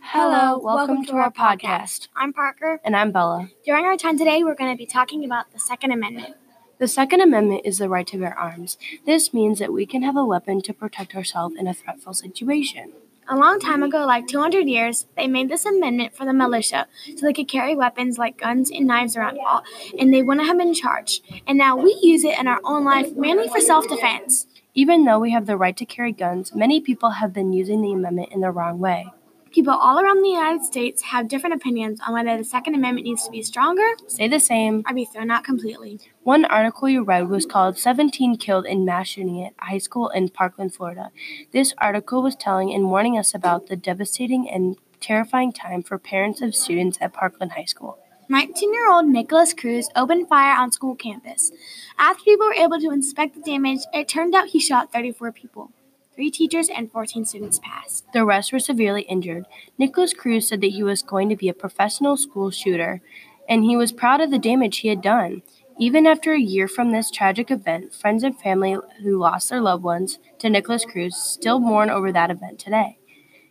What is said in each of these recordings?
Hello, welcome, to, our podcast. I'm Parker. And I'm Bella. During our time today, we're going to be talking about the Second Amendment. The Second Amendment is the right to bear arms. This means that we can have a weapon to protect ourselves in a threatful situation. A long time ago, like 200 years, they made this amendment for the militia so they could carry weapons like guns and knives around all, and they wouldn't have been charged. And now we use it in our own life mainly for self defense. Even though we have the right to carry guns, many people have been using the amendment in the wrong way. People all around the United States have different opinions on whether the Second Amendment needs to be stronger, Say the same. or be thrown out completely. One article you read was called 17 Killed in Mass Shooting at High School in Parkland, Florida. This article was telling and warning us about the devastating and terrifying time for parents of students at Parkland High School. 19 year old Nikolas Cruz opened fire on school campus. After people were able to inspect the damage, it turned out he shot 34 people. Three teachers and 14 students passed. The rest were severely injured. Nikolas Cruz said that he was going to be a professional school shooter, and he was proud of the damage he had done. Even after a year from this tragic event, friends and family who lost their loved ones to Nikolas Cruz still mourn over that event today.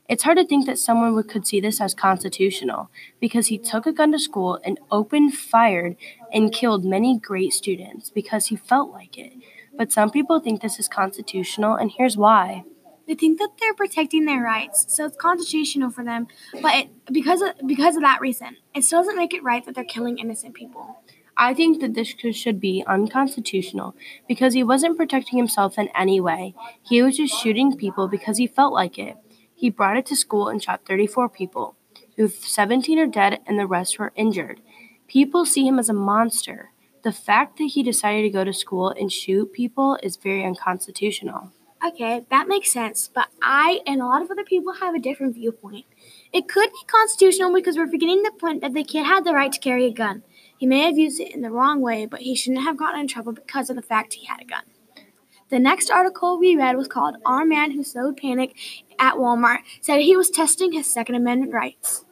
It's hard to think that someone would, could see this as constitutional because he took a gun to school and opened fired and killed many great students because he felt like it. But some people think this is constitutional, and here's why. They think that they're protecting their rights, so it's constitutional for them. But it, because of, because of that reason, it still doesn't make it right that they're killing innocent people. I think that this should be unconstitutional because he wasn't protecting himself in any way. He was just shooting people because he felt like it. He brought it to school and shot 34 people, who 17 are dead and the rest were injured. People see him as a monster. The fact that he decided to go to school and shoot people is very unconstitutional. Okay, that makes sense, but I and a lot of other people have a different viewpoint. It could be constitutional because we're forgetting the point that the kid had the right to carry a gun. He may have used it in the wrong way, but he shouldn't have gotten in trouble because of the fact he had a gun. The next article we read was called Our Man Who Sowed Panic at Walmart said he was testing his Second Amendment rights.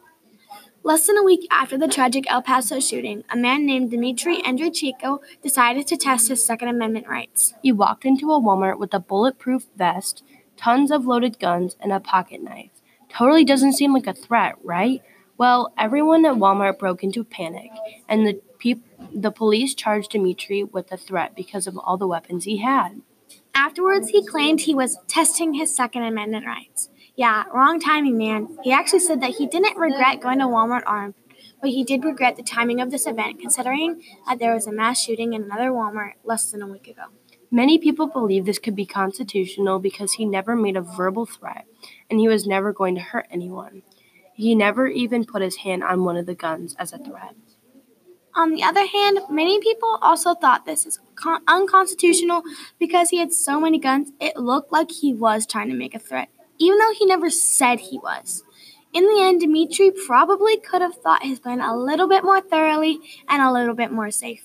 Less than a week after the tragic El Paso shooting, a man named Dimitri Andreychenko decided to test his Second Amendment rights. He walked into a Walmart with a bulletproof vest, tons of loaded guns, and a pocket knife. Totally doesn't seem like a threat, right? Well, everyone at Walmart broke into panic, and the peop- the police charged Dimitri with a threat because of all the weapons he had. Afterwards, he claimed he was testing his Second Amendment rights. Yeah, wrong timing, man. He actually said that he didn't regret going to Walmart armed, but he did regret the timing of this event, considering that there was a mass shooting in another Walmart less than a week ago. Many people believe this could be constitutional because he never made a verbal threat and he was never going to hurt anyone. He never even put his hand on one of the guns as a threat. On the other hand, many people also thought this is con- unconstitutional because he had so many guns, it looked like he was trying to make a threat, even though he never said he was. In the end, Dimitri probably could have thought his plan a little bit more thoroughly and a little bit more safe.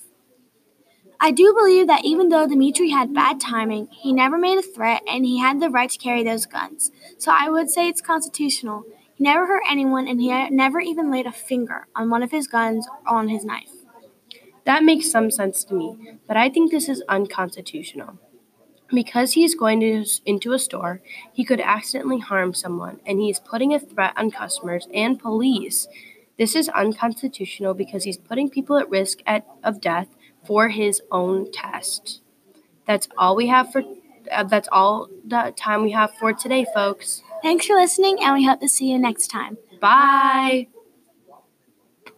I do believe that even though Dimitri had bad timing, he never made a threat and he had the right to carry those guns. So I would say it's constitutional. He never hurt anyone and he never even laid a finger on one of his guns or on his knife. That makes some sense to me, but I think this is unconstitutional. Because he is going to, into a store, he could accidentally harm someone, and he is putting a threat on customers and police. This is unconstitutional because he's putting people at risk at, of death for his own test. That's all we have for. Uh, that's all the time we have for today, folks. Thanks for listening and we hope to see you next time. Bye.